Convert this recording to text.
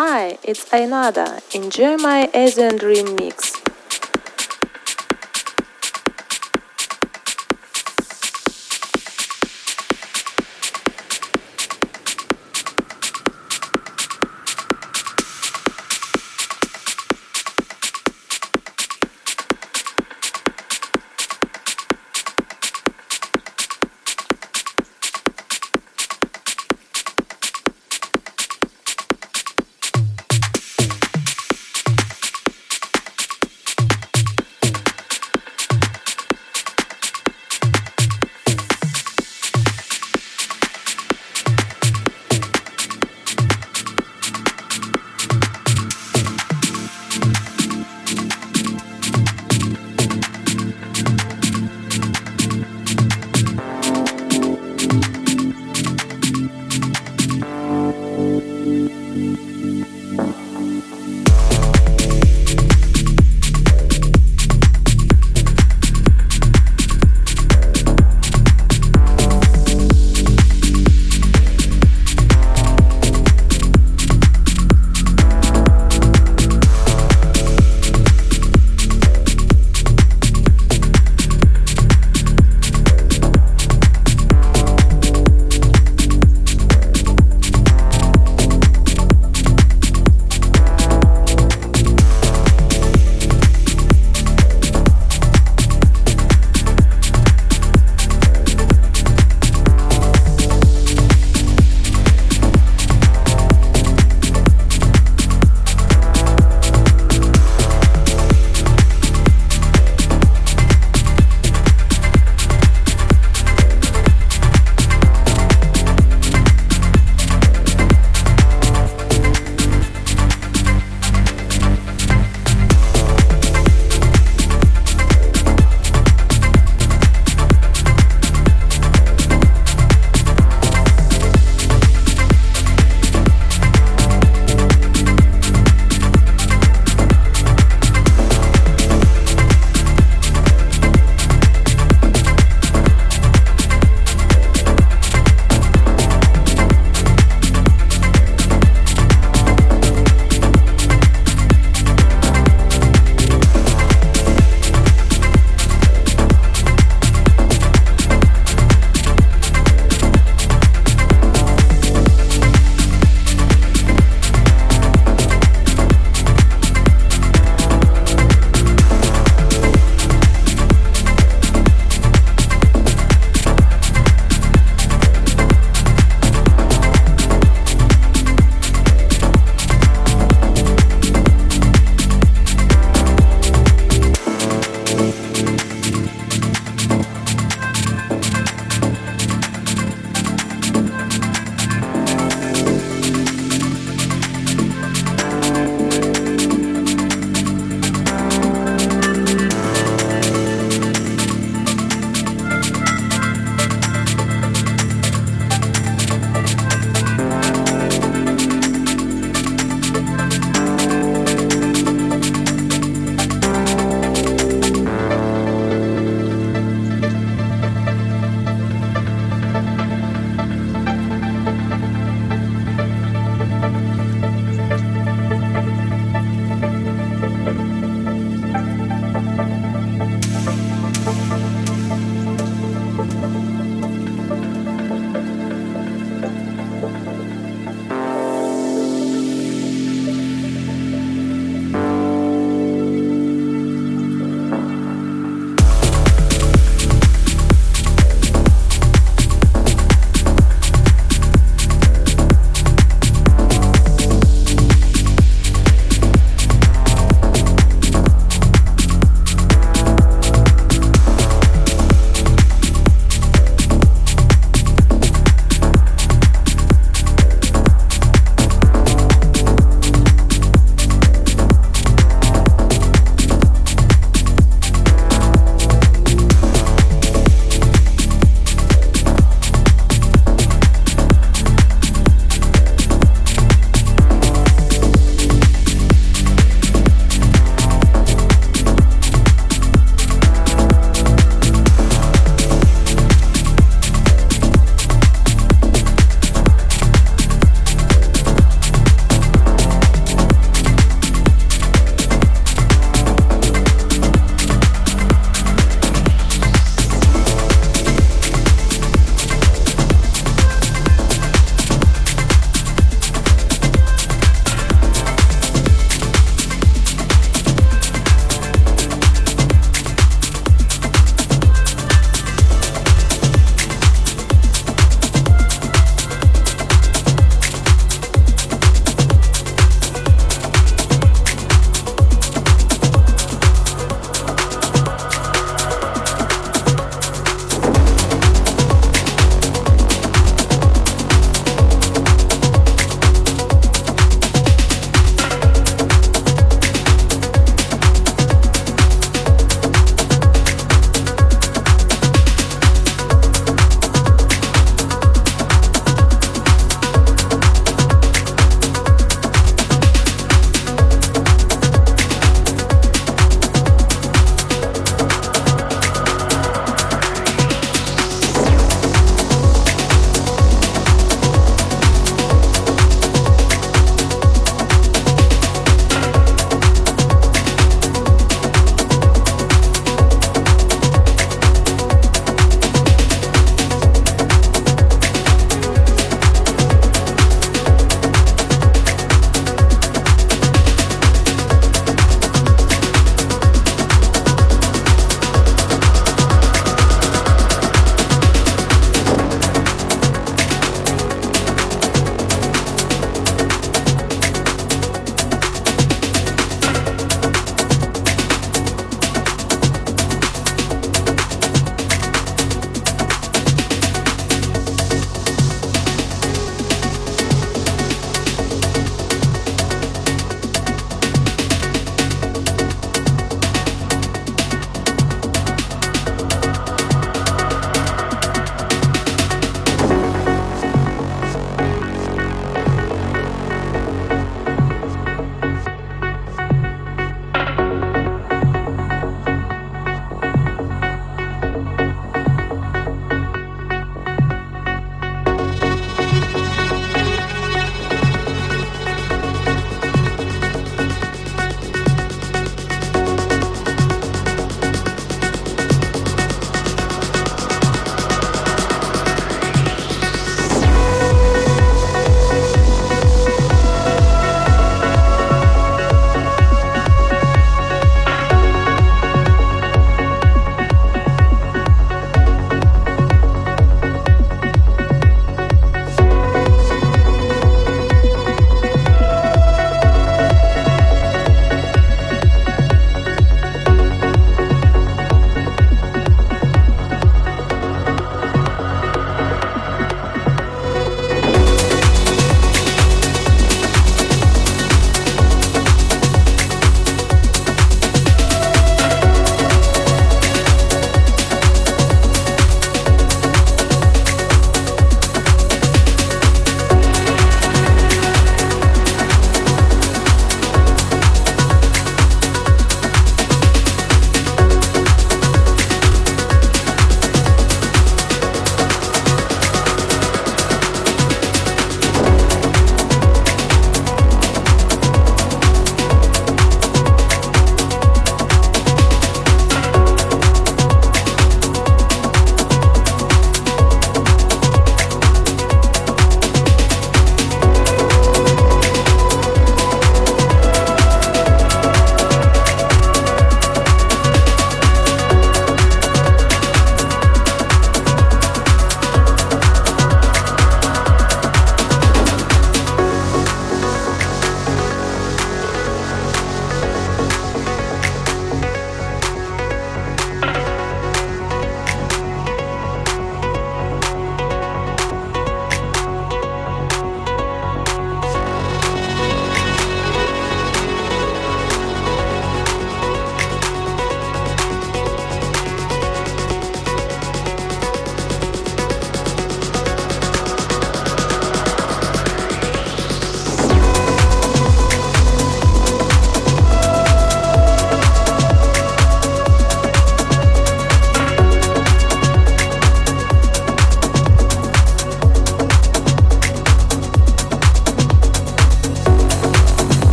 Hi, it's Ainada. Enjoy my Asian Dream mix.